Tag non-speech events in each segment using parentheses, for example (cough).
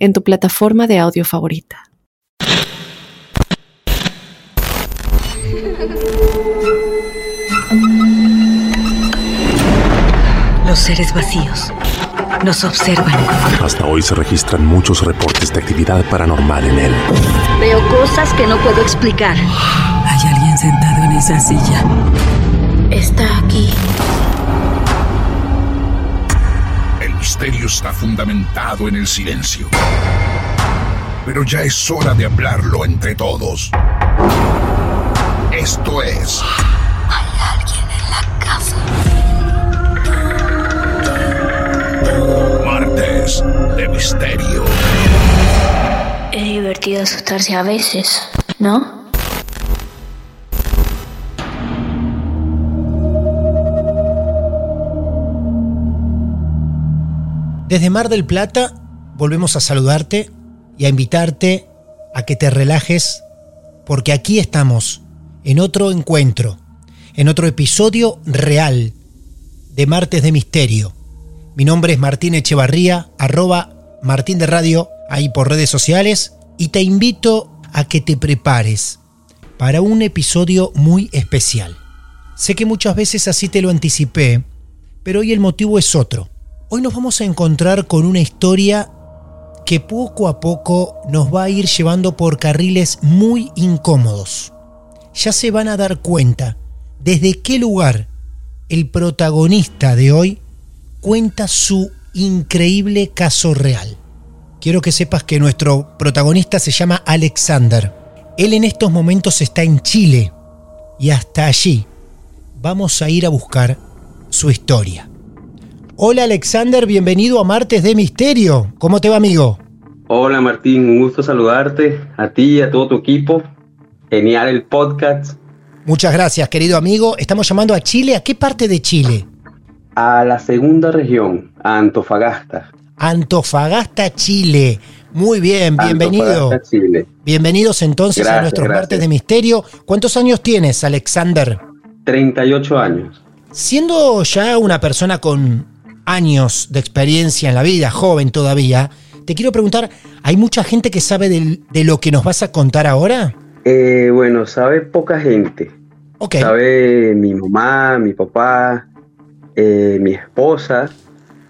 en tu plataforma de audio favorita. Los seres vacíos nos observan. Hasta hoy se registran muchos reportes de actividad paranormal en él. Veo cosas que no puedo explicar. Hay alguien sentado en esa silla. Está aquí. Misterio está fundamentado en el silencio. Pero ya es hora de hablarlo entre todos. Esto es... Hay alguien en la casa. Martes de Misterio. Es divertido asustarse a veces, ¿no? Desde Mar del Plata volvemos a saludarte y a invitarte a que te relajes porque aquí estamos en otro encuentro, en otro episodio real de Martes de Misterio. Mi nombre es Martín Echevarría, arroba Martín de Radio, ahí por redes sociales, y te invito a que te prepares para un episodio muy especial. Sé que muchas veces así te lo anticipé, pero hoy el motivo es otro. Hoy nos vamos a encontrar con una historia que poco a poco nos va a ir llevando por carriles muy incómodos. Ya se van a dar cuenta desde qué lugar el protagonista de hoy cuenta su increíble caso real. Quiero que sepas que nuestro protagonista se llama Alexander. Él en estos momentos está en Chile y hasta allí vamos a ir a buscar su historia. Hola Alexander, bienvenido a Martes de Misterio. ¿Cómo te va amigo? Hola Martín, un gusto saludarte, a ti y a todo tu equipo. Genial el podcast. Muchas gracias querido amigo. Estamos llamando a Chile. ¿A qué parte de Chile? A la segunda región, a Antofagasta. Antofagasta, Chile. Muy bien, bienvenido. Chile. Bienvenidos entonces a nuestros Martes de Misterio. ¿Cuántos años tienes, Alexander? 38 años. Siendo ya una persona con años de experiencia en la vida, joven todavía, te quiero preguntar, ¿hay mucha gente que sabe de, lo que nos vas a contar ahora? Eh, bueno, sabe poca gente. Okay. Sabe mi mamá, mi papá, eh, mi esposa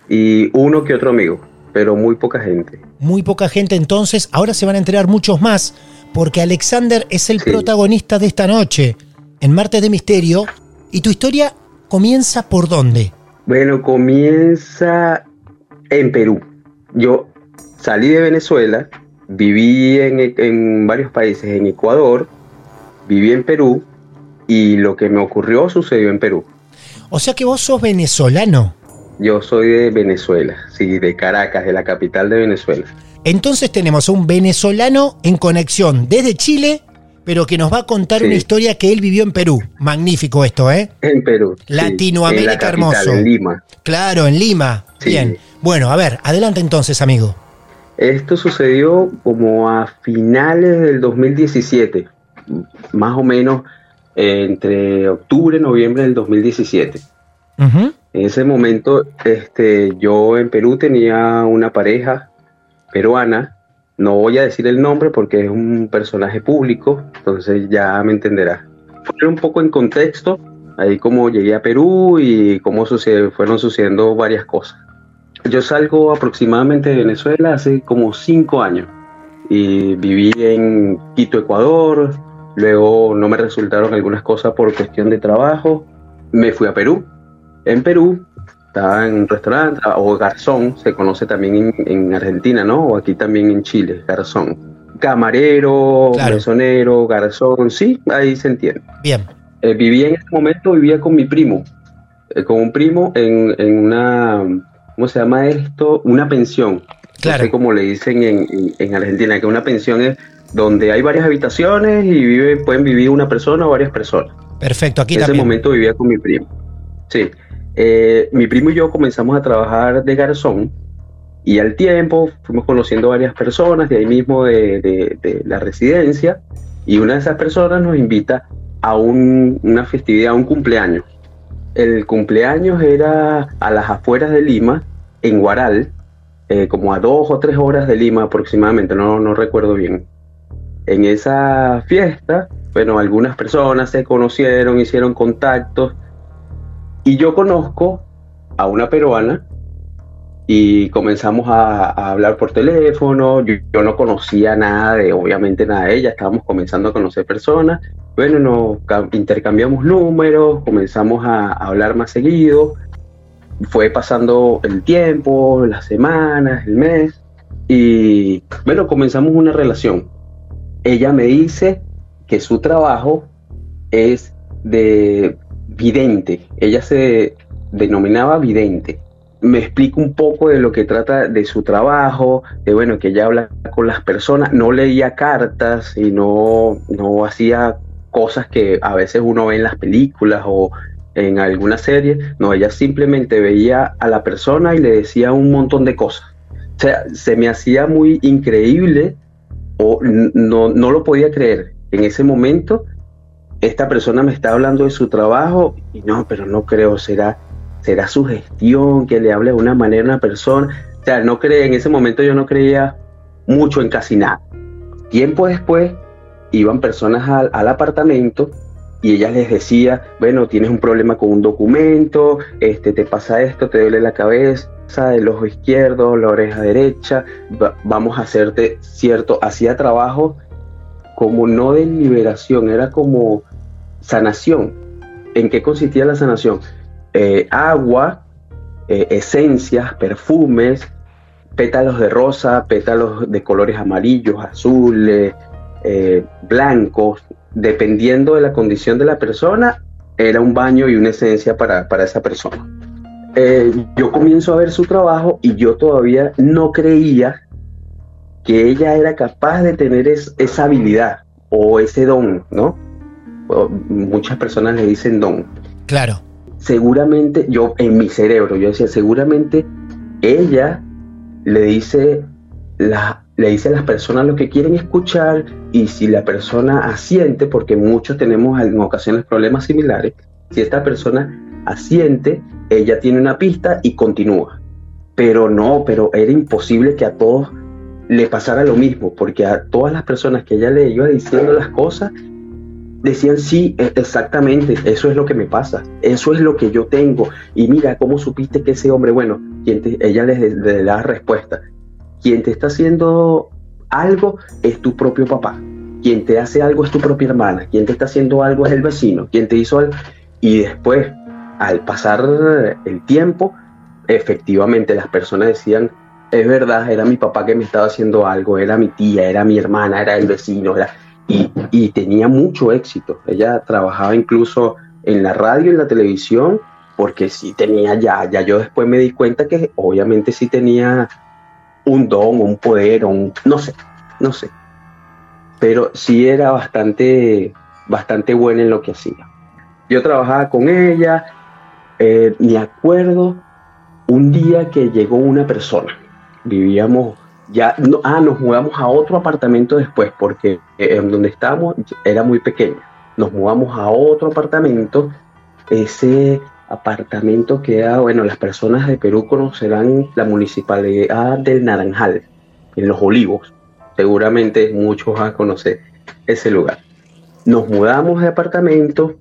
y uno que otro amigo, pero muy poca gente. Muy poca gente entonces, ahora se van a enterar muchos más, porque Alexander es el protagonista de esta noche, en Martes de Misterio, y tu historia comienza por dónde? Bueno, comienza en Perú. Yo salí de Venezuela, viví en, varios países, en Ecuador, viví en Perú y lo que me ocurrió sucedió en Perú. O sea que vos sos venezolano. Yo soy de Venezuela, sí, de Caracas, de la capital de Venezuela. Entonces tenemos un venezolano en conexión desde Chile pero que nos va a contar una historia que él vivió en Perú. Magnífico esto, ¿eh? En Perú. Latinoamérica hermoso. En Lima. Claro, en Lima. Bien. Bueno, a ver, adelante entonces, amigo. Esto sucedió como a finales del 2017, más o menos entre octubre y noviembre del 2017. En ese momento, este, yo en Perú tenía una pareja peruana no voy a decir el nombre porque es un personaje público, entonces ya me entenderá. Fue un poco en contexto, ahí como llegué a Perú y cómo fueron sucediendo varias cosas. Yo salgo aproximadamente de Venezuela hace como cinco años y viví en Quito, Ecuador, luego no me resultaron algunas cosas por cuestión de trabajo, me fui a Perú. En Perú estaba en un restaurante, o garzón, se conoce también en, Argentina, ¿no? O aquí también en Chile, garzón. Camarero, mesonero, garzón, sí, ahí se entiende. Bien. Eh, vivía en ese momento, vivía con mi primo, eh, con un primo en, una, ¿cómo se llama esto? Una pensión. Claro. No sé cómo le dicen en, Argentina, que una pensión es donde hay varias habitaciones y vive, pueden vivir una persona o varias personas. Perfecto, aquí en ese momento vivía con mi primo. Sí. Eh, mi primo y yo comenzamos a trabajar de garzón y al tiempo fuimos conociendo varias personas de ahí mismo de, la residencia y una de esas personas nos invita a una festividad, a un cumpleaños. El cumpleaños era a las afueras de Lima, en Guaral, eh, como a dos o tres horas de Lima aproximadamente, no, no recuerdo bien. En esa fiesta, bueno, algunas personas se conocieron, hicieron contactos y yo conozco a una peruana y comenzamos a, hablar por teléfono. Yo, no conocía nada de, obviamente nada de ella, estábamos comenzando a conocer personas. Bueno, nos intercambiamos números, comenzamos a, hablar más seguido. Fue pasando el tiempo, las semanas, el mes, y bueno, comenzamos una relación. Ella me dice que su trabajo es de vidente. Ella se denominaba vidente me explica un poco de lo que trata de su trabajo, de bueno, que ella habla con las personas, no leía cartas y no, no hacía cosas que a veces uno ve en las películas o en alguna serie, no, ella simplemente veía a la persona y le decía un montón de cosas. O sea, se me hacía muy increíble o no, no lo podía creer. En ese momento, esta persona me está hablando de su trabajo y no, pero no creo, será será su gestión, que le hable de una manera a una persona. O sea, no cree, en ese momento yo no creía mucho en casi nada. Tiempo después iban personas al, al apartamento y ella les decía, bueno, tienes un problema con un documento, este, te pasa esto, te duele la cabeza, el ojo izquierdo, la oreja derecha, vamos a hacerte cierto, hacía trabajo como no de liberación, era como sanación. ¿En qué consistía la sanación? Eh, agua, eh, esencias, perfumes, pétalos de rosa, pétalos de colores amarillos, azules, eh, blancos, dependiendo de la condición de la persona, era un baño y una esencia para, esa persona. yo comienzo a ver su trabajo y yo todavía no creía que ella era capaz de tener esa habilidad o ese don, ¿no? Muchas personas le dicen don. Claro seguramente, yo en mi cerebro, yo decía, seguramente ella le dice, la, le dice a las personas lo que quieren escuchar y si la persona asiente, porque muchos tenemos en ocasiones problemas similares, si esta persona asiente, ella tiene una pista y continúa. Pero no, pero era imposible que a todos le pasara lo mismo, porque a todas las personas que ella le iba diciendo las cosas, decían, sí, e, exactamente, eso es lo que me pasa, eso es lo que yo tengo. Y mira, ¿cómo supiste que ese hombre, bueno, ella les, da respuesta, quien te está haciendo algo es tu propio papá, quien te hace algo es tu propia hermana, quien te está haciendo algo es el vecino, quien te hizo algo. Y después, al pasar el tiempo, efectivamente las personas decían, es verdad, era mi papá que me estaba haciendo algo, era mi tía, era mi hermana, era el vecino, era y, tenía mucho éxito. Ella trabajaba incluso en la radio en la televisión porque sí tenía ya, ya yo después me di cuenta que obviamente sí tenía un don, un poder, un, no sé, no sé. Pero sí era bastante, bastante buena en lo que hacía. Yo trabajaba con ella, eh, me acuerdo un día que llegó una persona, vivíamos ya ah, nos mudamos a otro apartamento después porque eh, en donde estábamos era muy pequeño. Nos mudamos a otro apartamento. Ese apartamento queda, bueno, las personas de Perú conocerán la municipalidad del Naranjal, en Los Olivos. Seguramente muchos van a conocer ese lugar. Nos mudamos de apartamento,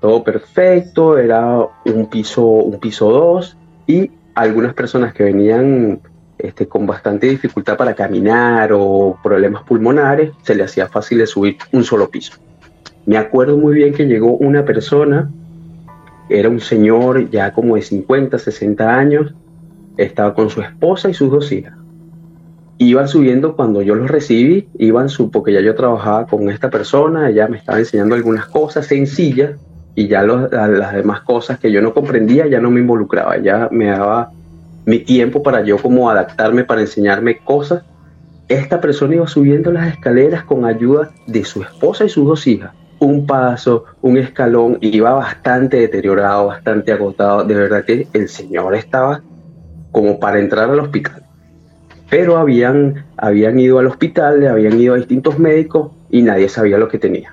todo perfecto, era un piso, un piso 2 y algunas personas que venían este, con bastante dificultad para caminar o problemas pulmonares, se le hacía fácil de subir un solo piso. Me acuerdo muy bien que llegó una persona, era un señor ya como de 50, 60 años, estaba con su esposa y sus dos hijas. Iban subiendo cuando yo los recibí, iban su, porque ya yo trabajaba con esta persona, ella me estaba enseñando algunas cosas sencillas y ya las demás cosas que yo no comprendía ya no me involucraba, ya me daba mi tiempo para yo como adaptarme, para enseñarme cosas. Esta persona iba subiendo las escaleras con ayuda de su esposa y sus dos hijas. Un paso, un escalón, iba bastante deteriorado, bastante agotado. De verdad que el señor estaba como para entrar al hospital. Pero habían, habían ido al hospital, le habían ido a distintos médicos y nadie sabía lo que tenía.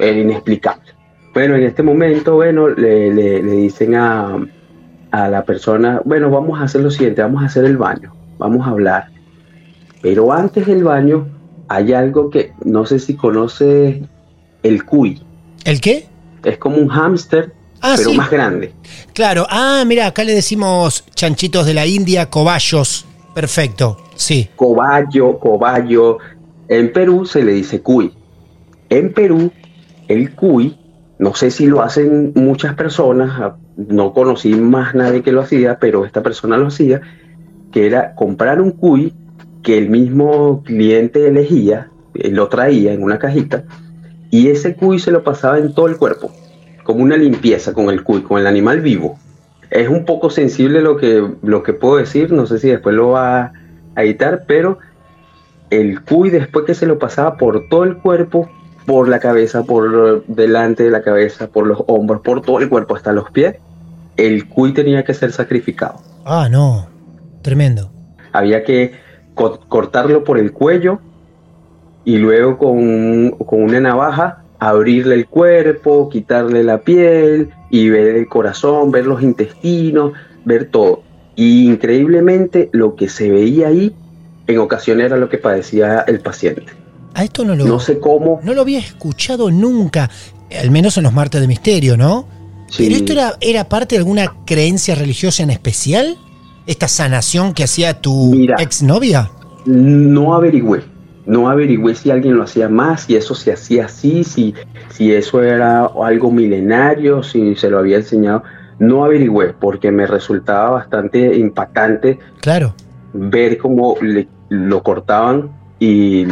Era inexplicable. Bueno, en este momento, bueno, le, le dicen a, a la persona, bueno, vamos a hacer lo siguiente, vamos a hacer el baño, vamos a hablar. Pero antes del baño hay algo que no sé si conoce el cuy. ¿El qué? Es como un hámster, ah, pero más grande. Claro, ah, mira, acá le decimos chanchitos de la India, cobayos. Perfecto, sí. Cobayo, cobayo. En Perú se le dice cuy. En Perú, el cuy, no sé si lo hacen muchas personas, no conocí más nadie que lo hacía, pero esta persona lo hacía, que era comprar un cuy que el mismo cliente elegía, lo traía en una cajita, y ese cuy se lo pasaba en todo el cuerpo, como una limpieza con el cuy, con el animal vivo. Es un poco sensible lo que, lo que puedo decir, no sé si después lo va a editar, pero el cuy después que se lo pasaba por todo el cuerpo, por la cabeza, por delante de la cabeza, por los hombros, por todo el cuerpo hasta los pies, el cuy tenía que ser sacrificado. Ah, no, tremendo. Había que cortarlo por el cuello y luego con, con una navaja abrirle el cuerpo, quitarle la piel y ver el corazón, ver los intestinos, ver todo. Y increíblemente lo que se veía ahí en ocasiones era lo que padecía el paciente. A esto no lo No sé cómo. No lo había escuchado nunca, al menos en los martes de misterio, ¿no? ¿Pero esto era, era parte de alguna creencia religiosa en especial? ¿Esta sanación que hacía tu exnovia? No averigüé. No averigüé si alguien lo hacía más, si eso se hacía así, si, si eso era algo milenario, si se lo había enseñado. No averigüé porque me resultaba bastante impactante claro. ver cómo lo cortaban y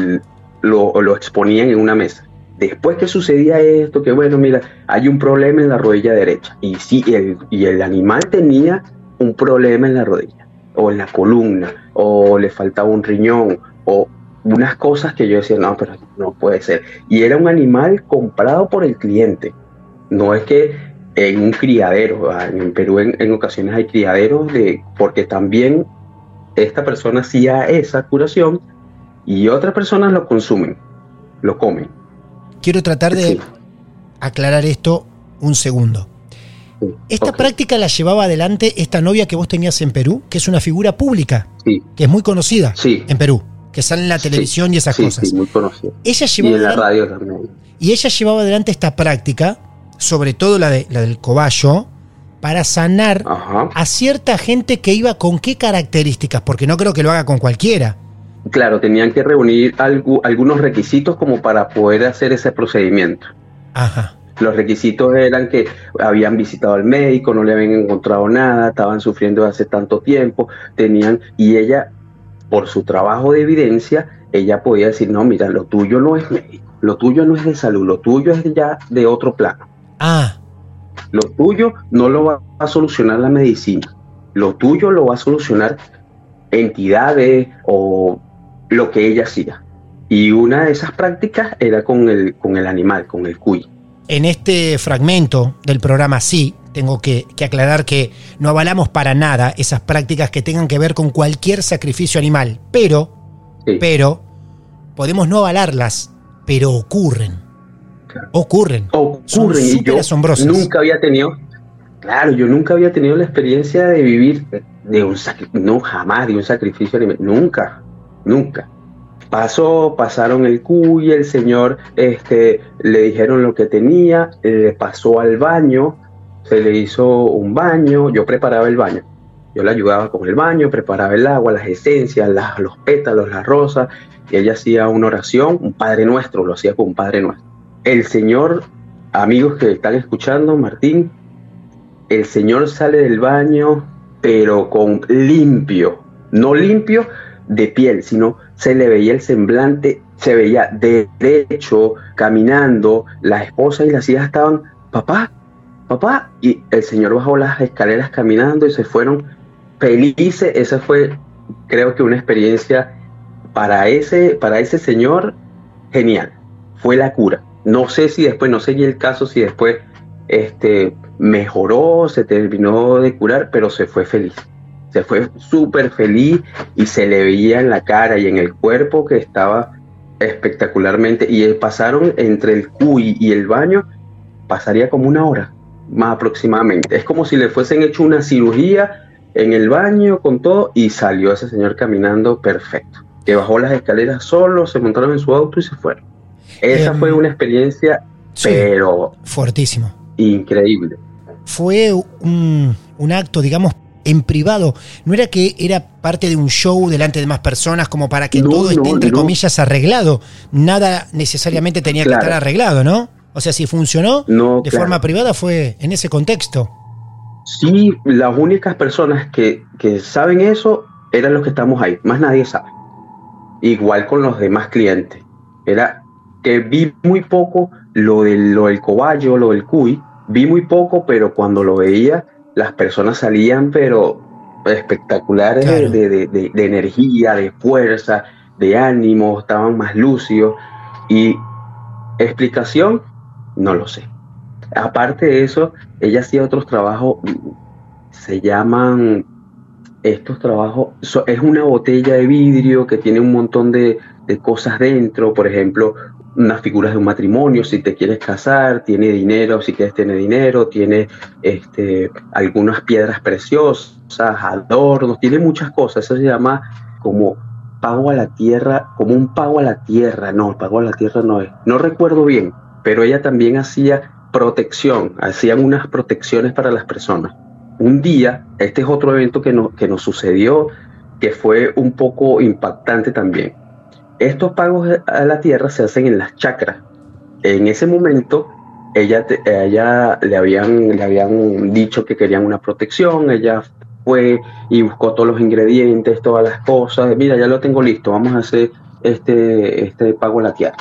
lo, lo exponían en una mesa. Después que sucedía esto, que bueno, mira, hay un problema en la rodilla derecha. Y sí, el, y el animal tenía un problema en la rodilla, o en la columna, o le faltaba un riñón, o unas cosas que yo decía, no, pero no puede ser. Y era un animal comprado por el cliente. No es que en un criadero, ah, en Perú en, ocasiones hay criaderos, de, porque también esta persona hacía esa curación y otras personas lo consumen, lo comen. Quiero tratar de aclarar esto un segundo. Esta práctica la llevaba adelante esta novia que vos tenías en Perú, que es una figura pública, que es muy conocida en Perú, que sale en la televisión y esas cosas. Muy conocida. Ella llevaba y en la radio también. Y ella llevaba adelante esta práctica, sobre todo la, de, la del cobayo, para sanar a cierta gente que iba con qué características, porque no creo que lo haga con cualquiera. Claro, tenían que reunir algunos requisitos como para poder hacer ese procedimiento. Ajá. Los requisitos eran que habían visitado al médico, no le habían encontrado nada, estaban sufriendo hace tanto tiempo, tenían, y ella, por su trabajo de evidencia, ella podía decir, no, mira, lo tuyo no es médico, lo tuyo no es de salud, lo tuyo es ya de otro plano. Ah. Lo tuyo no lo va a solucionar la medicina, lo tuyo lo va a solucionar entidades o lo que ella hacía. Y una de esas prácticas era con el, con el animal, con el cuy. En este fragmento del programa sí, tengo que, aclarar que no avalamos para nada esas prácticas que tengan que ver con cualquier sacrificio animal, pero, pero, podemos no avalarlas, pero ocurren. Ocurren. Ocurren y yo nunca había tenido, claro, yo nunca había tenido la experiencia de vivir de un no jamás de un sacrificio animal, nunca nunca. Pasó, pasaron el cuy, el señor este, le dijeron lo que tenía, le pasó al baño, se le hizo un baño, yo preparaba el baño. Yo le ayudaba con el baño, preparaba el agua, las esencias, los pétalos, las rosas, y ella hacía una oración, un Padre Nuestro, lo hacía con un Padre Nuestro. El Señor, amigos que están escuchando, Martín, el Señor sale del baño, pero con limpio, no limpio de piel, sino se le veía el semblante, se veía derecho, caminando, la esposa y las hijas estaban, papá, papá, y el señor bajó las escaleras caminando y se fueron felices, esa fue creo que una experiencia para ese, para ese señor genial, fue la cura. No sé si después, no seguí el caso, si después este, mejoró, se terminó de curar, pero se fue feliz. Se fue súper feliz y se le veía en la cara y en el cuerpo que estaba espectacularmente. Y pasaron entre el CUI y el baño, pasaría como una hora, más aproximadamente. Es como si le fuesen hecho una cirugía en el baño con todo y salió ese señor caminando perfecto. Que bajó las escaleras solo, se montaron en su auto y se fueron. Esa fue em, una experiencia, pero... Fuertísimo. Increíble. Fue un, un acto, digamos, en privado. No era que era parte de un show delante de más personas como para que todo esté, entre comillas, arreglado. Nada necesariamente tenía que estar arreglado, ¿no? O sea, si funcionó de forma privada fue en ese contexto. Sí, las únicas personas que, que saben eso eran los que estamos ahí, más nadie sabe. Igual con los demás clientes. Era que vi muy poco lo del, lo del cobayo, lo del cuy, vi muy poco, pero cuando lo veía, las personas salían, pero espectaculares de, energía, de fuerza, de ánimo, estaban más lúcidos. Y explicación, no lo sé. Aparte de eso, ella hacía otros trabajos, se llaman estos trabajos, es una botella de vidrio que tiene un montón de, de cosas dentro, por ejemplo, unas figuras de un matrimonio, si te quieres casar, tiene dinero, si quieres tener dinero, tiene este, algunas piedras preciosas, adornos, tiene muchas cosas. Eso se llama como pago a la tierra, como un pago a la tierra. No, pago a la tierra no es. No recuerdo bien, pero ella también hacía protección, hacían unas protecciones para las personas. Un día, este es otro evento que, que nos sucedió, que fue un poco impactante también estos pagos a la tierra se hacen en las chacras. En ese momento, ella, ella le, habían, le habían dicho que querían una protección, ella fue y buscó todos los ingredientes, todas las cosas. Mira, ya lo tengo listo, vamos a hacer este, este pago a la tierra.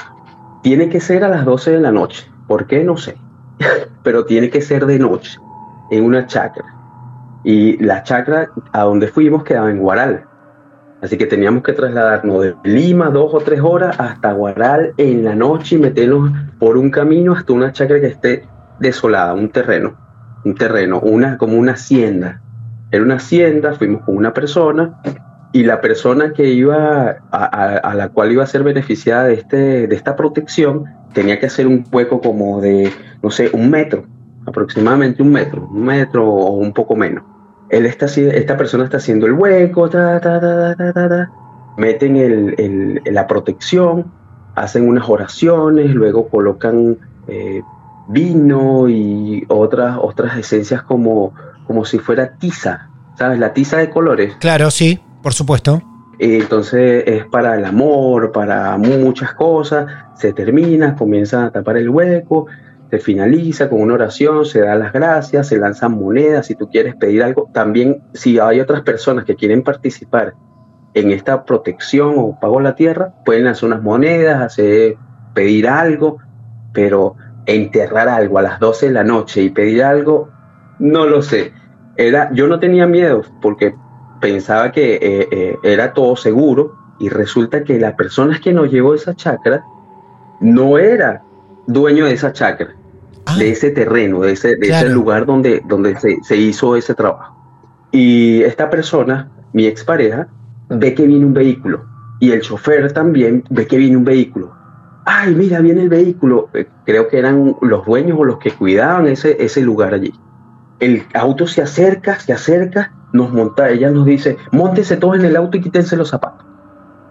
Tiene que ser a las 12 de la noche. ¿Por qué? No sé. (laughs) Pero tiene que ser de noche, en una chacra. Y la chacra a donde fuimos quedaba en Guaral. Así que teníamos que trasladarnos de Lima dos o tres horas hasta Guaral en la noche y meternos por un camino hasta una chacra que esté desolada, un terreno, un terreno, una, como una hacienda. Era una hacienda, fuimos con una persona y la persona que iba a, la cual iba a ser beneficiada de, este, de esta protección tenía que hacer un hueco como de, no sé, un metro, aproximadamente un metro, un metro o un poco menos él está, esta persona está haciendo el hueco, meten el, la protección, hacen unas oraciones, luego colocan eh, vino y otras, otras esencias como, como si fuera tiza, ¿sabes? La tiza de colores. Claro, sí, por supuesto. Entonces es para el amor, para muchas cosas, se termina, comienzan a tapar el hueco, se finaliza con una oración, se da las gracias, se lanzan monedas, si tú quieres pedir algo, también si hay otras personas que quieren participar en esta protección o pago a la tierra, pueden lanzar unas monedas, hacer, pedir algo, pero enterrar algo a las 12 de la noche y pedir algo, no lo sé. Era, yo no tenía miedo porque pensaba que eh, eh, era todo seguro y resulta que la persona que nos llevó esa chacra no era dueño de esa chacra Ah. de ese terreno, de ese, de ese lugar donde, donde se, se, hizo ese trabajo. Y esta persona, mi expareja, ve que viene un vehículo y el chofer también ve que viene un vehículo. Ay, mira, viene el vehículo. Eh, creo que eran los dueños o los que cuidaban ese, ese lugar allí. El auto se acerca, se acerca, nos monta, ella nos dice, montese todos en el auto y quítense los zapatos.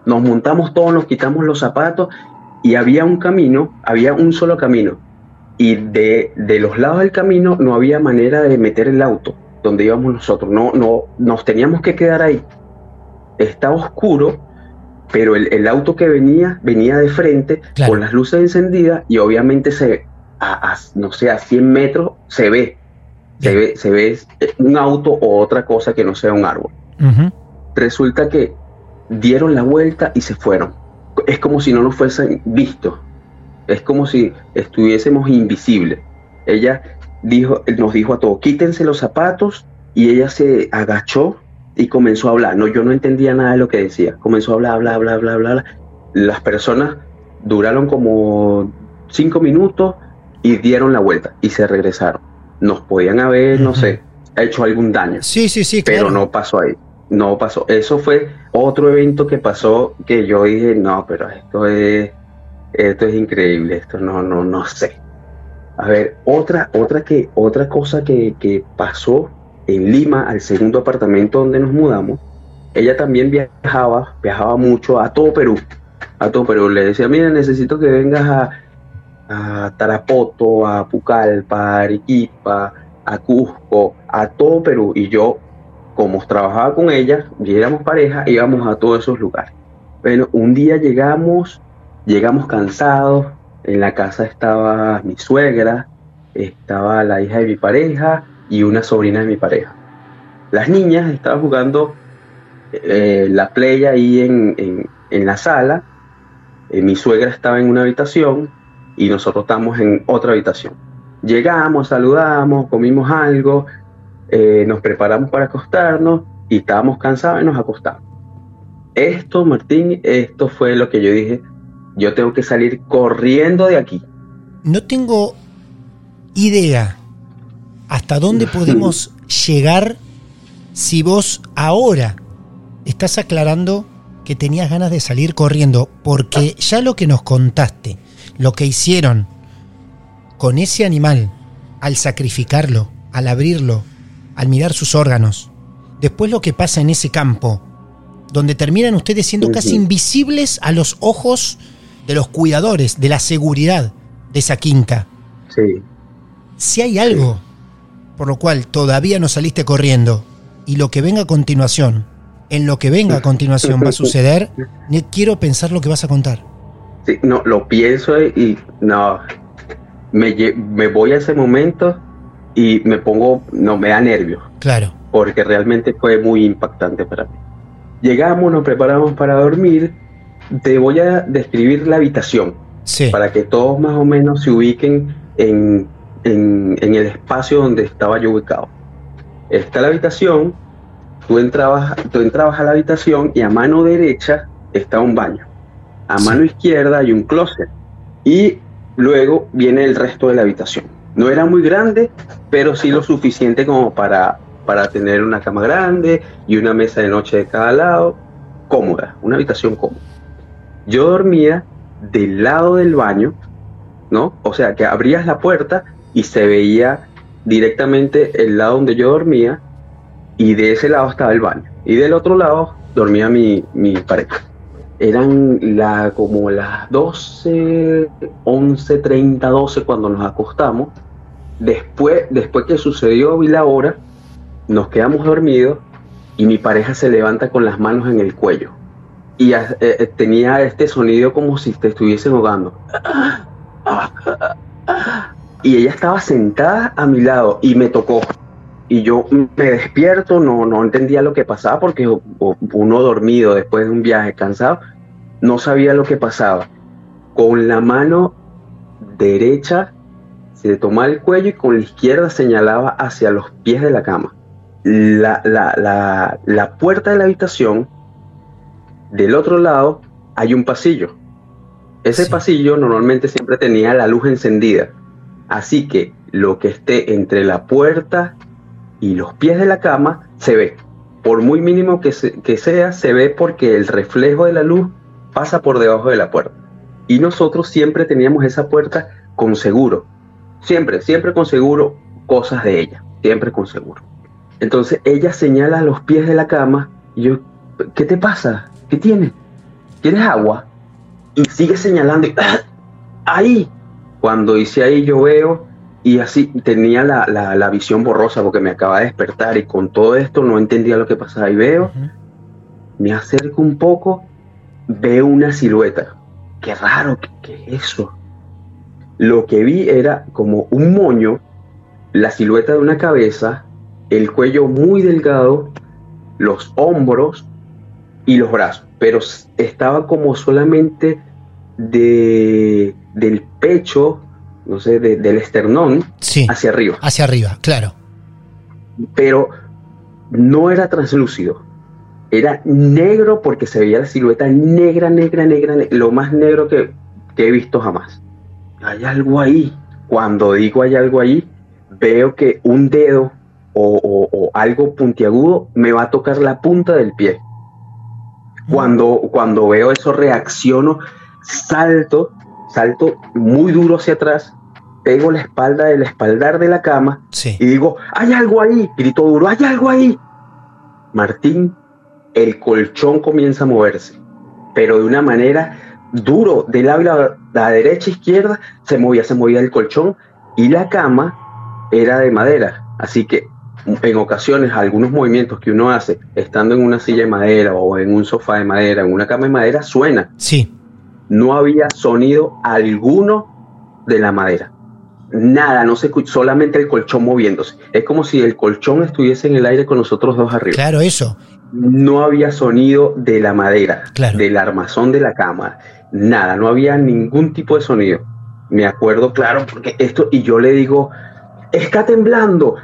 Nos montamos todos, nos quitamos los zapatos y había un camino, había un solo camino y de, de, los lados del camino no había manera de meter el auto donde íbamos nosotros, no, no, nos teníamos que quedar ahí. Estaba oscuro, pero el, auto que venía, venía de frente con las luces encendidas y obviamente se, a, no sé, a 100 metros se ve, se ve, se ve un auto o otra cosa que no sea un árbol. Resulta que dieron la vuelta y se fueron. Es como si no nos fuesen vistos es como si estuviésemos invisibles. Ella dijo, nos dijo a todos, quítense los zapatos y ella se agachó y comenzó a hablar. No, yo no entendía nada de lo que decía. Comenzó a hablar, hablar, hablar, hablar, hablar. Las personas duraron como cinco minutos y dieron la vuelta y se regresaron. Nos podían haber, no sé, hecho algún daño. Sí, sí, sí, Pero no pasó ahí. No pasó. Eso fue otro evento que pasó que yo dije, no, pero esto es, esto es increíble, esto no, no, no sé. A ver, otra, otra que, otra cosa que, que pasó en Lima, al segundo apartamento donde nos mudamos, ella también viajaba, viajaba mucho a todo Perú, a todo Perú. Le decía, mira, necesito que vengas a, Tarapoto, a Pucallpa, a Arequipa, a Cusco, a todo Perú. Y yo, como trabajaba con ella, y éramos pareja, íbamos a todos esos lugares. Bueno, un día llegamos, llegamos cansados, en la casa estaba mi suegra, estaba la hija de mi pareja y una sobrina de mi pareja. Las niñas estaban jugando eh, la playa ahí en, la sala, eh, mi suegra estaba en una habitación y nosotros estamos en otra habitación. Llegamos, saludamos, comimos algo, eh, nos preparamos para acostarnos y estábamos cansados y nos acostamos. Esto, Martín, esto fue lo que yo dije, yo tengo que salir corriendo de aquí. No tengo idea hasta dónde (laughs) podemos llegar si vos ahora estás aclarando que tenías ganas de salir corriendo, porque ya lo que nos contaste, lo que hicieron con ese animal al sacrificarlo, al abrirlo, al mirar sus órganos, después lo que pasa en ese campo, donde terminan ustedes siendo casi invisibles a los ojos de los cuidadores, de la seguridad de esa quinta. Sí. Si hay algo por lo cual todavía no saliste corriendo y lo que venga a continuación, en lo que venga a continuación va a suceder, (laughs) ni quiero pensar lo que vas a contar. Sí, no, lo pienso y no, me, me voy a ese momento y me pongo, no, me da nervio. Claro. Porque realmente fue muy impactante para mí. Llegamos, nos preparamos para dormir. Te voy a describir la habitación. Sí. Para que todos más o menos se ubiquen en, en, en el espacio donde estaba yo ubicado. Está la habitación, tú entrabas, tú entrabas a la habitación y a mano derecha está un baño. A mano izquierda hay un closet. Y luego viene el resto de la habitación. No era muy grande, pero sí lo suficiente como para, para tener una cama grande y una mesa de noche de cada lado. Cómoda, una habitación cómoda. Yo dormía del lado del baño, ¿no? O sea, que abrías la puerta y se veía directamente el lado donde yo dormía y de ese lado estaba el baño y del otro lado dormía mi, mi pareja. Eran la, como las 12, 11, 30, 12 cuando nos acostamos. Después, después que sucedió vi la hora, nos quedamos dormidos y mi pareja se levanta con las manos en el cuello. Y eh, eh, tenía este sonido como si te estuviesen ahogando y ella estaba sentada a mi lado y me tocó. Y yo me despierto, no, no entendía lo que pasaba porque uno dormido después de un viaje cansado, no sabía lo que pasaba. Con la mano derecha se tomaba el cuello y con la izquierda señalaba hacia los pies de la cama. La, la, la puerta de la habitación, del otro lado hay un pasillo. Ese pasillo normalmente siempre tenía la luz encendida Así que lo que esté entre la puerta y los pies de la cama se ve. Por muy mínimo que, sea, se ve porque el reflejo de la luz pasa por debajo de la puerta. Y nosotros siempre teníamos esa puerta con seguro. Siempre, siempre con seguro cosas de ella. Siempre con seguro. Entonces ella señala los pies de la cama y yo, ¿qué te pasa? ¿Qué tienes? ¿Quieres agua? Y sigue señalando, ¡ah! ahí, cuando hice ahí yo veo y así tenía la, visión borrosa porque me acaba de despertar y con todo esto no entendía lo que pasaba y veo, me acerco un poco, veo una silueta. Qué raro, ¿qué, es eso? Lo que vi era como un moño, la silueta de una cabeza, el cuello muy delgado, los hombros y los brazos, pero estaba como solamente de del pecho, no sé, del esternón hacia arriba. Hacia arriba, claro. Pero no era translúcido, era negro porque se veía la silueta negra, negra, negra, lo más negro que, he visto jamás. Hay algo ahí. Cuando digo hay algo ahí, veo que un dedo o, algo puntiagudo me va a tocar la punta del pie. Cuando, cuando veo eso reacciono, salto, salto muy duro hacia atrás, pego la espalda del espaldar de la cama y digo, hay algo ahí, grito duro, hay algo ahí. Martín el colchón comienza a moverse, pero de una manera duro, del lado la, la derecha izquierda, se movía, se movía el colchón y la cama era de madera. Así que en ocasiones algunos movimientos que uno hace estando en una silla de madera o en un sofá de madera, en una cama de madera, suena. Sí. No había sonido alguno de la madera. Nada, no se escucha, solamente el colchón moviéndose. Es como si el colchón estuviese en el aire con nosotros dos arriba. Claro, eso no había sonido de la madera, del armazón de la cama, nada, no había ningún tipo de sonido. Me acuerdo, claro, porque esto, y yo le digo, está temblando.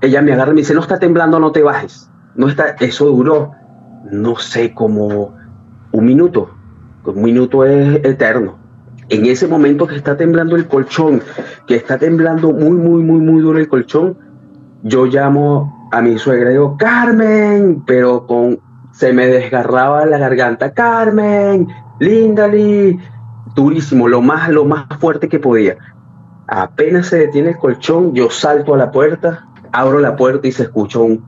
Ella me agarra y me dice, no está temblando, no te bajes. No está, eso duró, no sé, como un minuto. Un minuto es eterno. En ese momento que está temblando el colchón, que está temblando muy, muy, muy, muy duro el colchón, yo llamo a mi suegra digo, Carmen, pero con se me desgarraba la garganta, Carmen, Lindali, durísimo, lo más, lo más fuerte que podía. Apenas se detiene el colchón, yo salto a la puerta, abro la puerta y se escuchó un...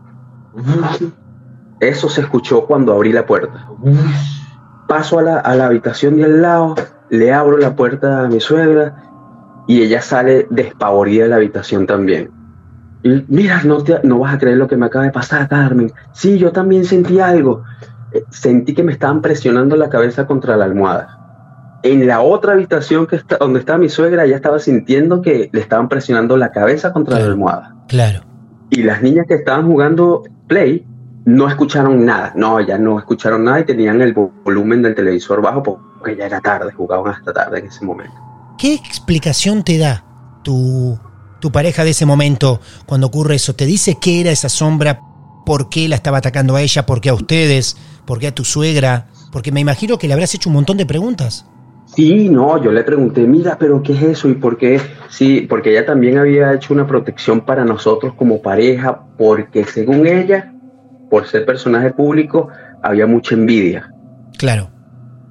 Eso se escuchó cuando abrí la puerta. Paso a la, a la habitación de al lado, le abro la puerta a mi suegra y ella sale despavorida de la habitación también mira, no, no vas a creer lo que me acaba de pasar, Carmen. Sí, yo también sentí algo. Eh, sentí que me estaban presionando la cabeza contra la almohada. En la otra habitación que está, donde estaba mi suegra, ya estaba sintiendo que le estaban presionando la cabeza contra la almohada. Claro. Y las niñas que estaban jugando Play no escucharon nada. No, ya no escucharon nada y tenían el volumen del televisor bajo porque ya era tarde, jugaban hasta tarde en ese momento. ¿Qué explicación te da tu tu pareja de ese momento, cuando ocurre eso, te dice qué era esa sombra, por qué la estaba atacando a ella, por qué a ustedes, por qué a tu suegra, porque me imagino que le habrás hecho un montón de preguntas. Sí, no, yo le pregunté, mira, pero ¿qué es eso? ¿Y por qué? Sí, porque ella también había hecho una protección para nosotros como pareja, porque según ella, por ser personaje público, había mucha envidia. Claro.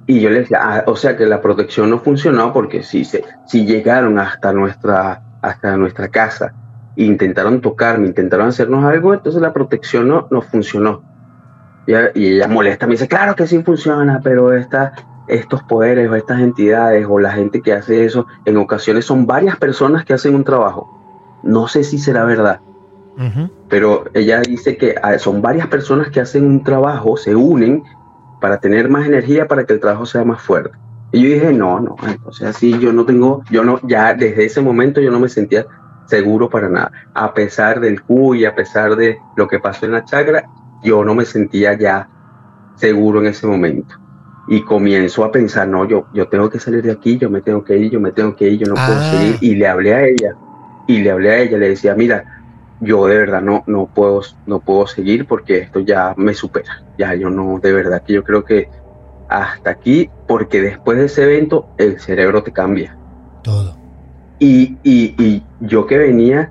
Y yo le decía, ah, o sea que la protección no funcionó porque si, se, si llegaron hasta nuestra hasta nuestra casa e intentaron tocarme, intentaron hacernos algo, entonces la protección no, no funcionó. Y, ella molesta, me dice, claro que sí funciona, pero esta, estos poderes o estas entidades o la gente que hace eso, en ocasiones son varias personas que hacen un trabajo. No sé si será verdad, pero ella dice que ah, son varias personas que hacen un trabajo, se unen para tener más energía, para que el trabajo sea más fuerte. Y yo dije, no, no, entonces así yo no tengo, yo no, ya desde ese momento yo no me sentía seguro para nada. A pesar del Q y a pesar de lo que pasó en la chakra, yo no me sentía ya seguro en ese momento. Y comienzo a pensar, no, yo, yo tengo que salir de aquí, yo me tengo que ir, yo me tengo que ir, yo no puedo ah. seguir. Y le hablé a ella, y le hablé a ella, le decía, mira, yo de verdad no, no, puedo, no puedo seguir porque esto ya me supera. Ya yo no, de verdad que yo creo que hasta aquí, porque después de ese evento el cerebro te cambia. Todo. Y, y, yo que venía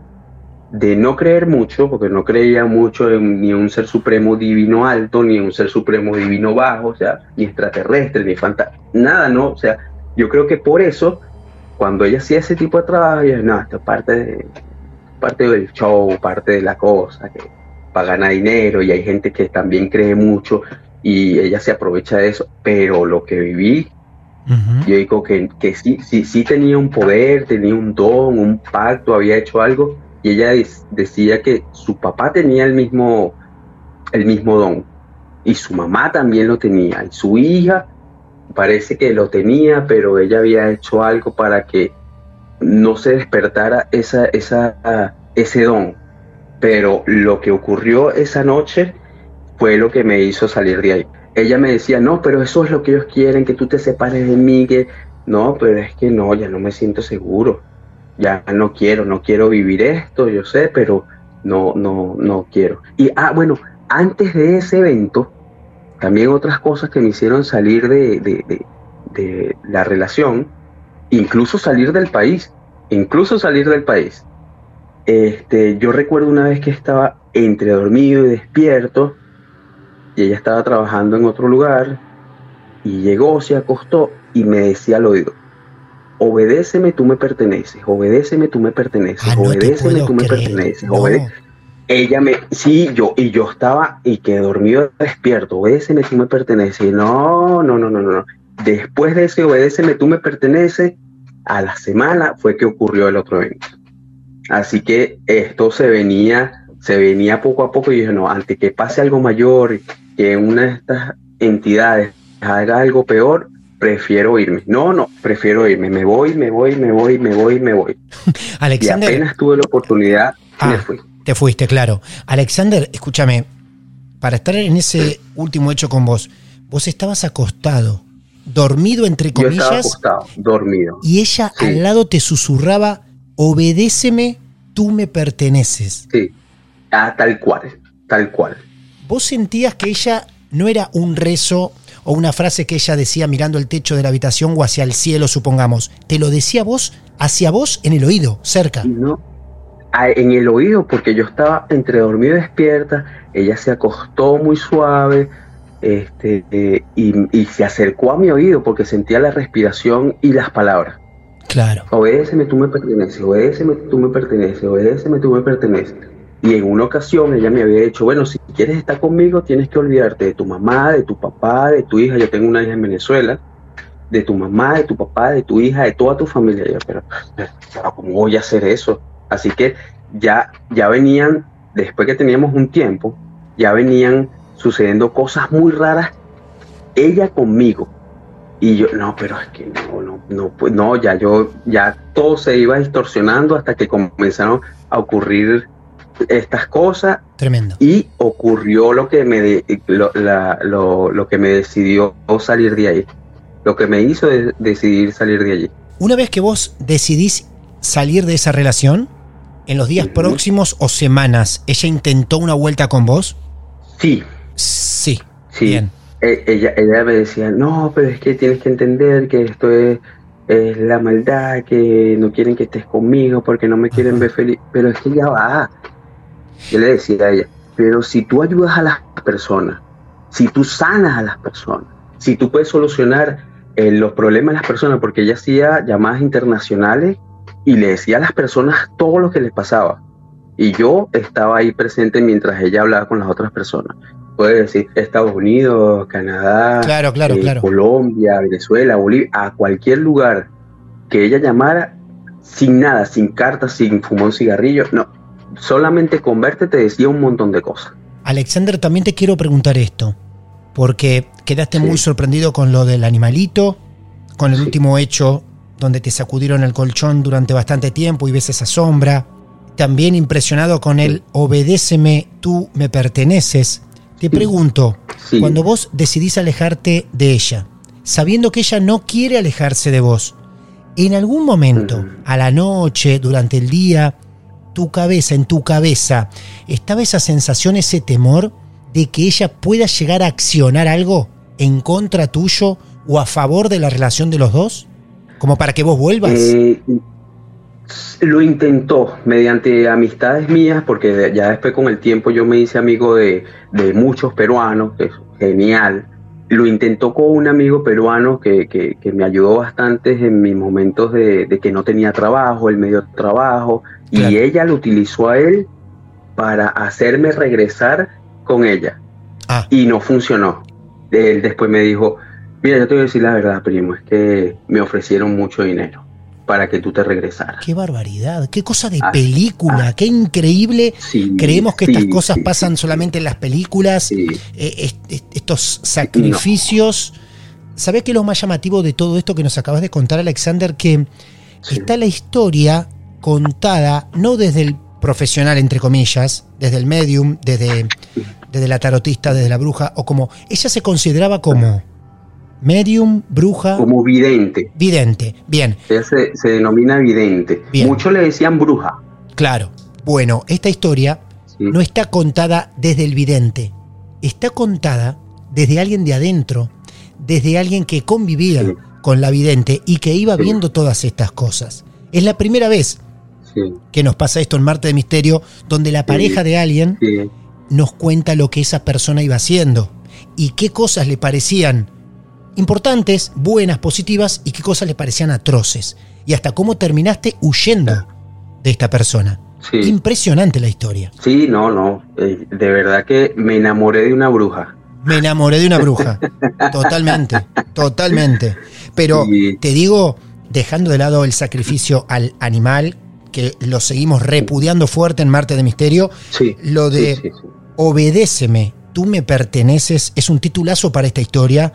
de no creer mucho, porque no creía mucho en ni un ser supremo divino alto, ni un ser supremo divino bajo, o sea, ni extraterrestre, ni fantasma, nada, ¿no? O sea, yo creo que por eso, cuando ella hacía ese tipo de trabajo, yo no, esto es parte, de, parte del show, parte de la cosa, que para ganar dinero, y hay gente que también cree mucho y ella se aprovecha de eso, pero lo que viví, yo digo que, que sí, sí, sí tenía un poder, tenía un don, un pacto, había hecho algo, y ella decía que su papá tenía el mismo, el mismo don, y su mamá también lo tenía, y su hija parece que lo tenía, pero ella había hecho algo para que no se despertara esa, esa, ese don. Pero lo que ocurrió esa noche fue lo que me hizo salir de ahí. Ella me decía, no, pero eso es lo que ellos quieren, que tú te separes de mí, que no, pero es que no, ya no me siento seguro, ya no quiero, no quiero vivir esto, yo sé, pero no, no, no quiero. Y, ah, bueno, antes de ese evento, también otras cosas que me hicieron salir de, de, de la relación, incluso salir del país, incluso salir del país. Este, yo recuerdo una vez que estaba entre dormido y despierto, y ella estaba trabajando en otro lugar, y llegó, se acostó y me decía al oído, obedéceme, tú me perteneces, obedéceme, tú me perteneces, Ah, obedéceme, tú me creer, perteneces, no. Ella me, sí, yo, y yo estaba, y que dormido despierto, obedéceme, tú me perteneces, y no, no, no, no, no. Después de ese obedéceme, tú me perteneces, a la semana fue que ocurrió el otro evento. Así que esto se venía, se venía poco a poco y dije, no, antes que pase algo mayor, que una de estas entidades haga algo peor, prefiero irme. No, no, prefiero irme. Me voy, me voy, me voy, me voy, me voy. (laughs) Y Alexander, apenas tuve la oportunidad, me Ah. fui. te fuiste, claro. Alexander, escúchame, para estar en ese último hecho con vos, vos estabas acostado, dormido entre Yo estaba comillas, acostado, dormido. y ella Sí. al lado te susurraba, obedéceme, tú me perteneces. Sí, ah, tal cual, tal cual. ¿Vos sentías que ella no era un rezo o una frase que ella decía mirando el techo de la habitación o hacia el cielo, supongamos? Te lo decía vos, hacia vos en el oído, cerca. No, en el oído, porque yo estaba entre dormido y despierta, ella se acostó muy suave este, eh, y, y se acercó a mi oído porque sentía la respiración y las palabras. Claro. Obedéceme, tú me perteneces, obedéceme, tú me perteneces, obedéceme, tú me perteneces. Y en una ocasión ella me había dicho, bueno, si quieres estar conmigo, tienes que olvidarte de tu mamá, de tu papá, de tu hija. Yo tengo una hija en Venezuela, de tu mamá, de tu papá, de tu hija, de toda tu familia. Yo, pero, pero, ¿cómo voy a hacer eso? Así que ya, ya venían, después que teníamos un tiempo, ya venían sucediendo cosas muy raras, ella conmigo. Y yo, no, pero es que no, no, no, pues no, ya yo, ya todo se iba distorsionando hasta que comenzaron a ocurrir estas cosas Tremendo. y ocurrió lo que me, de- lo, la- lo- lo que me decidió salir de ahí, lo que me hizo de- decidir salir de allí. Una vez que vos decidís salir de esa relación, en los días próximos o semanas, ¿ella intentó una vuelta con vos? Sí, Sí. sí. Bien. E- Ella, ella me decía, no, pero es que tienes que entender que esto es, es la maldad, que no quieren que estés conmigo porque no me quieren ver feliz. Pero es que ya va. Yo le decía a ella, pero si tú ayudas a las personas, si tú sanas a las personas, si tú puedes solucionar eh, los problemas de las personas, porque ella hacía llamadas internacionales y le decía a las personas todo lo que les pasaba. Y yo estaba ahí presente mientras ella hablaba con las otras personas. Puede decir Estados Unidos, Canadá, Claro, claro, eh, claro. Colombia, Venezuela, Bolivia, a cualquier lugar que ella llamara sin nada, sin cartas, sin fumar un cigarrillo, no, solamente con verte te decía un montón de cosas. Alexander, también te quiero preguntar esto, porque quedaste Sí. muy sorprendido con lo del animalito, con el Sí. último hecho donde te sacudieron el colchón durante bastante tiempo y ves esa sombra, también impresionado con el obedéceme, tú me perteneces. Te pregunto, Sí. cuando vos decidís alejarte de ella, sabiendo que ella no quiere alejarse de vos, en algún momento, a la noche, durante el día, tu cabeza, en tu cabeza, estaba esa sensación, ese temor de que ella pueda llegar a accionar algo en contra tuyo o a favor de la relación de los dos? Como para que vos vuelvas. Eh, lo intentó mediante amistades mías, porque ya después con el tiempo yo me hice amigo de, muchos peruanos, que es genial. Lo intentó con un amigo peruano que, que- me ayudó bastante en mis momentos de, de que no tenía trabajo, él me dio trabajo, Claro. y ella lo utilizó a él para hacerme regresar con ella. Ah. Y no funcionó. Él después me dijo, mira, yo te voy a decir la verdad, primo, es que me ofrecieron mucho dinero para que tú te regresaras. Qué barbaridad, qué cosa de Ah, película, ah. qué increíble. Sí, Creemos que sí, estas cosas sí, pasan solamente en las películas, eh, est- est- estos sacrificios. ¿Sabés qué es lo más llamativo de todo esto que nos acabas de contar, Alexander? Que está la historia contada no desde el profesional, entre comillas, desde el medium, desde, desde la tarotista, desde la bruja, o como ella se consideraba como medium, bruja, Como vidente. vidente. Bien, Ella se, se denomina vidente. Bien. Muchos le decían bruja. claro. Bueno, esta historia Sí. no está contada desde el vidente, está contada desde alguien de adentro, desde alguien que convivía con la vidente y que iba viendo todas estas cosas. Es la primera vez que nos pasa esto en Marte de Misterio, donde la pareja de alguien nos cuenta lo que esa persona iba haciendo y qué cosas le parecían importantes, buenas, positivas y qué cosas le parecían atroces. Y hasta cómo terminaste huyendo de esta persona. Impresionante la historia. Sí, no, no. Eh, de verdad que me enamoré de una bruja. Me enamoré de una bruja. (laughs) totalmente, totalmente. Pero te digo, dejando de lado el sacrificio al animal, que lo seguimos repudiando fuerte en Marte de Misterio, lo de obedéceme, tú me perteneces, es un titulazo para esta historia,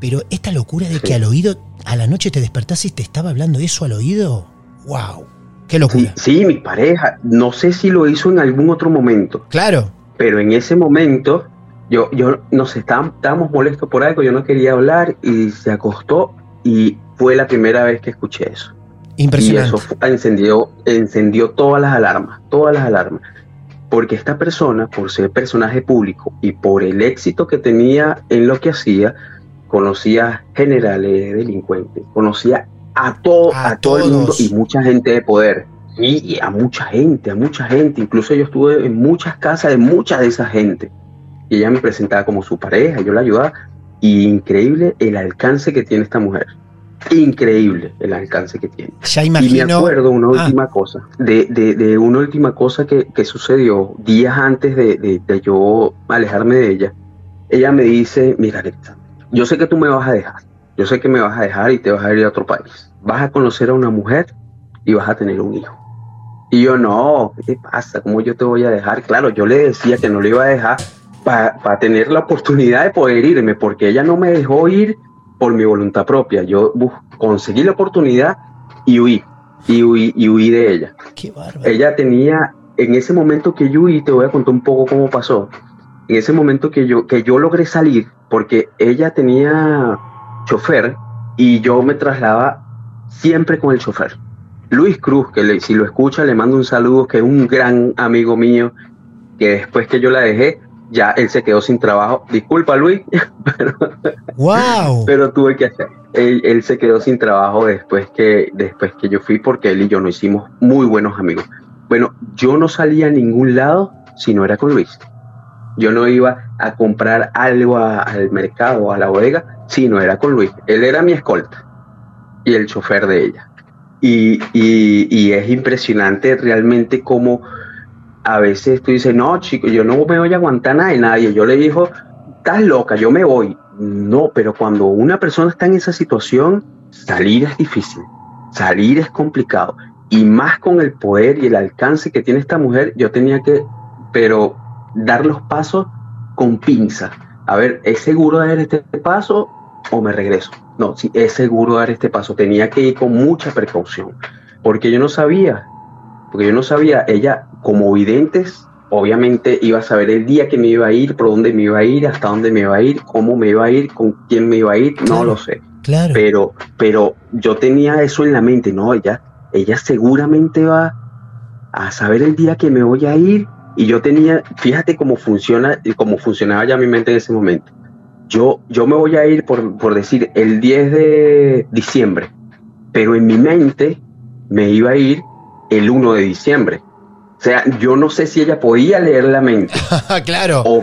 pero esta locura de que al oído, a la noche te despertás y te estaba hablando eso al oído, wow, qué locura. Sí, mi pareja, no sé si lo hizo en algún otro momento. Claro. Pero en ese momento, yo, yo, nos estábamos, estábamos molestos por algo, yo no quería hablar y se acostó y fue la primera vez que escuché eso. Impresionante. Y eso encendió, encendió todas las alarmas, todas las alarmas. Porque esta persona, por ser personaje público y por el éxito que tenía en lo que hacía, conocía generales, delincuentes, conocía a todo, a, todo el mundo y mucha gente de poder. Y, a mucha gente, a mucha gente. Incluso yo estuve en muchas casas de mucha de esa gente. Y ella me presentaba como su pareja, yo la ayudaba. Y increíble el alcance que tiene esta mujer increíble el alcance que tiene. Ya imagino. Y me acuerdo una ah. última cosa, de, de, una última cosa que, que sucedió días antes de, de, yo alejarme de ella. Ella me dice, mira, yo sé que tú me vas a dejar, yo sé que me vas a dejar y te vas a ir a otro país. Vas a conocer a una mujer y vas a tener un hijo. Y yo, no, ¿qué te pasa? ¿Cómo yo te voy a dejar? Claro, yo le decía que no le iba a dejar para tener la oportunidad de poder irme, porque ella no me dejó ir por mi voluntad propia. Yo conseguí la oportunidad y huí, y huí, y huí de ella. Qué ella tenía, en ese momento que yo huí, te voy a contar un poco cómo pasó. En ese momento que yo, que yo logré salir, porque ella tenía chofer y yo me trasladaba siempre con el chofer. Luis Cruz, que si lo escucha le mando un saludo, que es un gran amigo mío, que después que yo la dejé, ya él se quedó sin trabajo. Disculpa, Luis, (laughs) pero, wow. pero tuve que hacer. Él, se quedó sin trabajo después que, después que yo fui porque él y yo nos hicimos muy buenos amigos. Bueno, yo no salía a ningún lado si no era con Luis. Yo no iba a comprar algo al mercado, a la bodega, si no era con Luis. Él era mi escolta y el chofer de ella. Y, y, y es impresionante realmente cómo a veces tú dices, no, chico, yo no me voy a aguantar nada de nadie. Yo le dijo, estás loca, yo me voy. No, pero cuando una persona está en esa situación, salir es difícil, salir es complicado. Y más con el poder y el alcance que tiene esta mujer, yo tenía que, pero dar los pasos con pinza. A ver, ¿es seguro dar este paso o me regreso? No, sí, es seguro dar este paso. Tenía que ir con mucha precaución, porque yo no sabía porque yo no sabía, ella como videntes, obviamente iba a saber el día que me iba a ir, por dónde me iba a ir, hasta dónde me iba a ir, cómo me iba a ir, con quién me iba a ir, no lo sé. Claro. Pero, pero yo tenía eso en la mente, no, ella, ella seguramente va a saber el día que me voy a ir. Y yo tenía, fíjate cómo funciona, cómo funcionaba ya mi mente en ese momento. Yo, yo me voy a ir por, por decir el 10 de diciembre, pero en mi mente me iba a ir el 1 de diciembre. O sea, yo no sé si ella podía leer la mente. (laughs) claro. O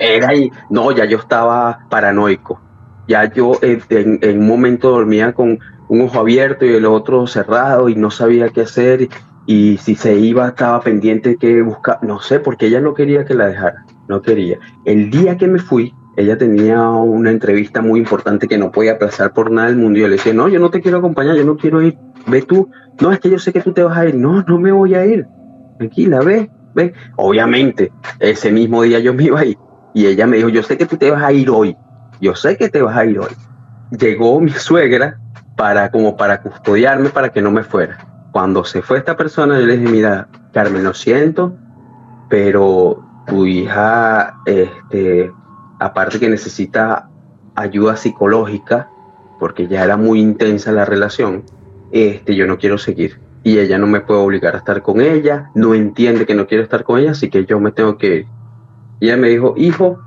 era ahí. No, ya yo estaba paranoico. Ya yo eh, en, un momento dormía con un ojo abierto y el otro cerrado y no sabía qué hacer. Y si se iba, estaba pendiente que buscar. No sé, porque ella no quería que la dejara. No quería. El día que me fui, ella tenía una entrevista muy importante que no podía aplazar por nada del mundo. Y yo le decía, no, yo no te quiero acompañar, yo no quiero ir. Ve tú. No, es que yo sé que tú te vas a ir. No, no me voy a ir. Tranquila, ve, ve. Obviamente, ese mismo día yo me iba a. Y ella me dijo, yo sé que tú te vas a ir hoy. Yo sé que te vas a ir hoy. Llegó mi suegra para como para custodiarme para que no me fuera. Cuando se fue esta persona, yo le dije, mira, Carmen, lo siento, pero tu hija, este, aparte que necesita ayuda psicológica, porque ya era muy intensa la relación, este, yo no quiero seguir. Y ella no me puede obligar a estar con ella, no entiende que no quiero estar con ella, así que yo me tengo que ir. Y ella me dijo, hijo,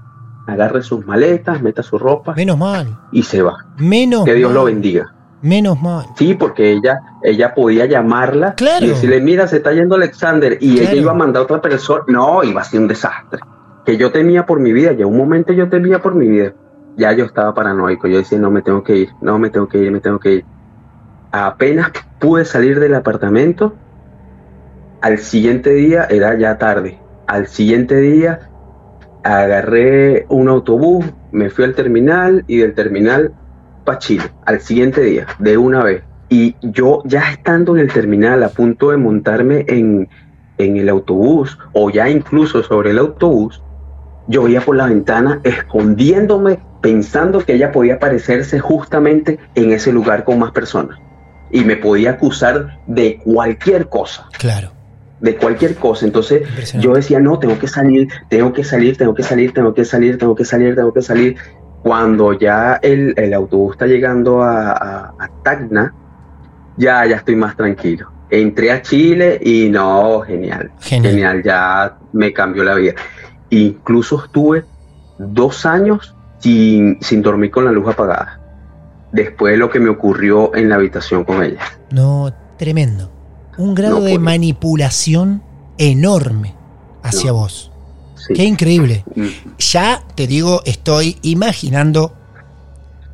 agarre sus maletas, meta su ropa. Menos mal. Y se va. Menos Que Dios lo bendiga. Menos mal. Sí, porque ella, ella podía llamarla Claro. y decirle, mira, se está yendo Alexander, y Claro. ella iba a mandar a otra persona. No, iba a ser un desastre. Que yo temía por mi vida, ya un momento yo temía por mi vida. Ya yo estaba paranoico, yo decía, no, me tengo que ir, no, me tengo que ir, me tengo que ir. Apenas pude salir del apartamento, al siguiente día era ya tarde. Al siguiente día agarré un autobús, me fui al terminal y del terminal para Chile, al siguiente día, de una vez. Y yo ya estando en el terminal, a punto de montarme en, en el autobús, o ya incluso sobre el autobús, yo veía por la ventana escondiéndome, pensando que ella podía aparecerse justamente en ese lugar con más personas. Y me podía acusar de cualquier cosa Claro. de cualquier cosa. Entonces yo decía, no, tengo que salir, tengo que salir, tengo que salir, tengo que salir, tengo que salir, tengo que salir. Cuando ya el, el autobús está llegando a, a- a Tacna, ya, ya estoy más tranquilo. Entré a Chile y no, genial, Genial. genial, ya me cambió la vida. Incluso estuve dos años sin, sin dormir con la luz apagada. Después de lo que me ocurrió en la habitación con ella. No, tremendo. Un grado No de puedo. manipulación enorme hacia No. vos. Sí. Qué increíble. Mm. Ya te digo, estoy imaginando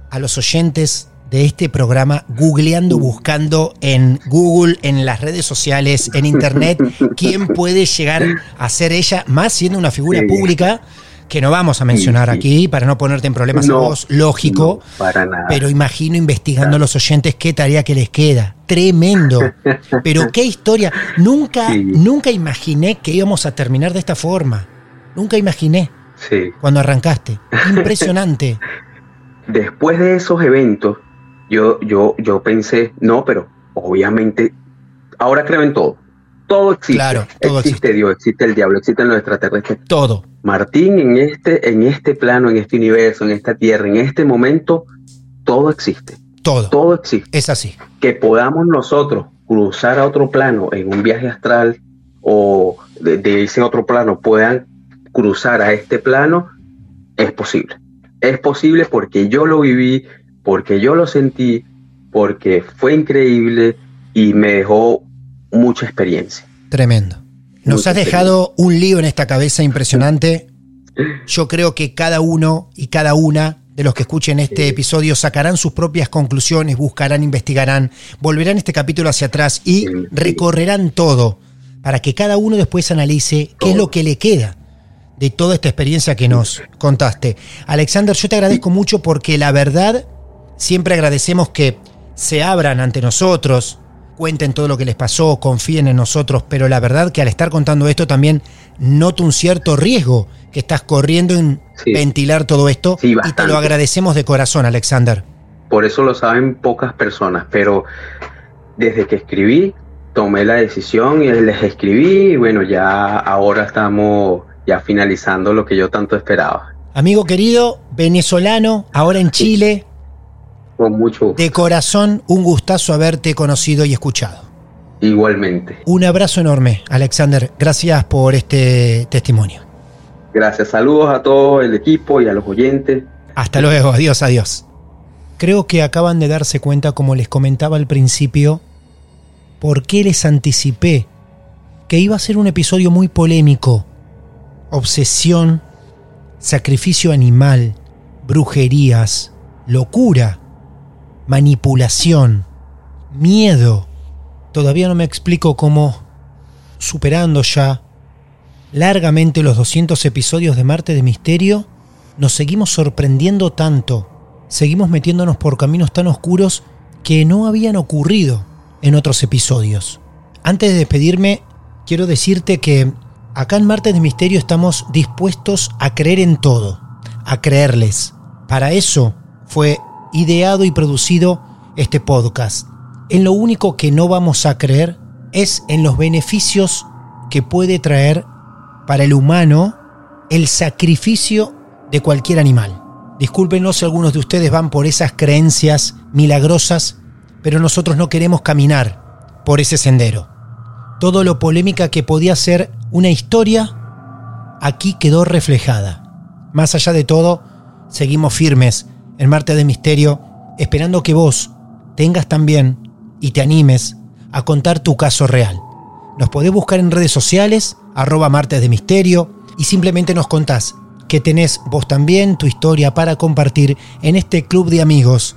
a los oyentes de este programa googleando, buscando en Google, en las redes sociales, en internet, (laughs) quién puede llegar a ser ella, más siendo una figura Sí. pública que no vamos a mencionar Sí, sí. aquí para no ponerte en problemas a vos, lógico. no, para nada. Pero imagino investigando a los oyentes qué tarea que les queda. Tremendo. (laughs) Pero qué historia. Nunca, Sí. nunca imaginé que íbamos a terminar de esta forma. Nunca imaginé Sí. cuando arrancaste. Impresionante. (laughs) Después de esos eventos, yo, yo, yo pensé, no, pero obviamente, ahora creo en todo. Todo existe. Claro, todo existe, existe. Dios, existe el diablo, existen los extraterrestres. Todo. Martín, en este, en este plano, en este universo, en esta tierra, en este momento, todo existe. Todo. Todo existe. Es así. Que podamos nosotros cruzar a otro plano en un viaje astral o de, de ese otro plano puedan cruzar a este plano, es posible. Es posible porque yo lo viví, porque yo lo sentí, porque fue increíble y me dejó mucha experiencia. Tremendo. Nos Mucha has dejado un lío en esta cabeza impresionante. Yo creo que cada uno y cada una de los que escuchen este episodio sacarán sus propias conclusiones, buscarán, investigarán, volverán este capítulo hacia atrás y recorrerán todo para que cada uno después analice qué es lo que le queda de toda esta experiencia que nos contaste. Alexander, yo te agradezco mucho porque la verdad, siempre agradecemos que se abran ante nosotros, cuenten todo lo que les pasó, confíen en nosotros, pero la verdad que al estar contando esto también noto un cierto riesgo que estás corriendo en Sí. ventilar todo esto Sí, y te lo agradecemos de corazón, Alexander. Por eso lo saben pocas personas, pero desde que escribí, tomé la decisión y les escribí y bueno, ya ahora estamos ya finalizando lo que yo tanto esperaba. Amigo querido, venezolano, ahora en Chile, Con mucho gusto. de corazón, un gustazo haberte conocido y escuchado. Igualmente. Un abrazo enorme, Alexander. Gracias por este testimonio. Gracias. Saludos a todo el equipo y a los oyentes. Hasta luego, adiós, adiós. Creo que acaban de darse cuenta, como les comentaba al principio, por qué les anticipé que iba a ser un episodio muy polémico. Obsesión, sacrificio animal, brujerías, locura, manipulación, miedo. Todavía no me explico cómo, superando ya largamente los 200 episodios de Marte de Misterio, nos seguimos sorprendiendo tanto, seguimos metiéndonos por caminos tan oscuros que no habían ocurrido en otros episodios. Antes de despedirme, quiero decirte que acá en Marte de Misterio estamos dispuestos a creer en todo, a creerles. Para eso fue ideado y producido este podcast. En lo único que no vamos a creer es en los beneficios que puede traer para el humano el sacrificio de cualquier animal. Discúlpenos si algunos de ustedes van por esas creencias milagrosas, pero nosotros no queremos caminar por ese sendero. Todo lo polémica que podía ser una historia, aquí quedó reflejada. Más allá de todo, seguimos firmes en Marte de Misterio, esperando que vos tengas también y te animes a contar tu caso real. Nos podés buscar en redes sociales, arroba martes de misterio, y simplemente nos contás que tenés vos también tu historia para compartir en este club de amigos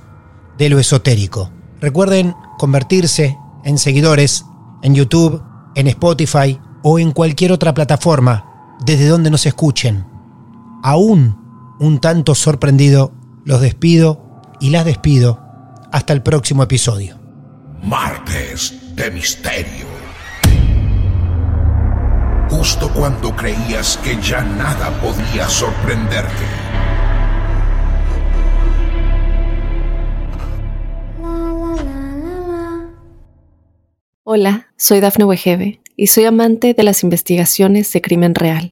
de lo esotérico. Recuerden convertirse en seguidores en YouTube, en Spotify o en cualquier otra plataforma desde donde nos escuchen. Aún un tanto sorprendido, los despido y las despido hasta el próximo episodio. Martes de Misterio. Justo cuando creías que ya nada podía sorprenderte. Hola, soy Dafne Wegebe y soy amante de las investigaciones de crimen real.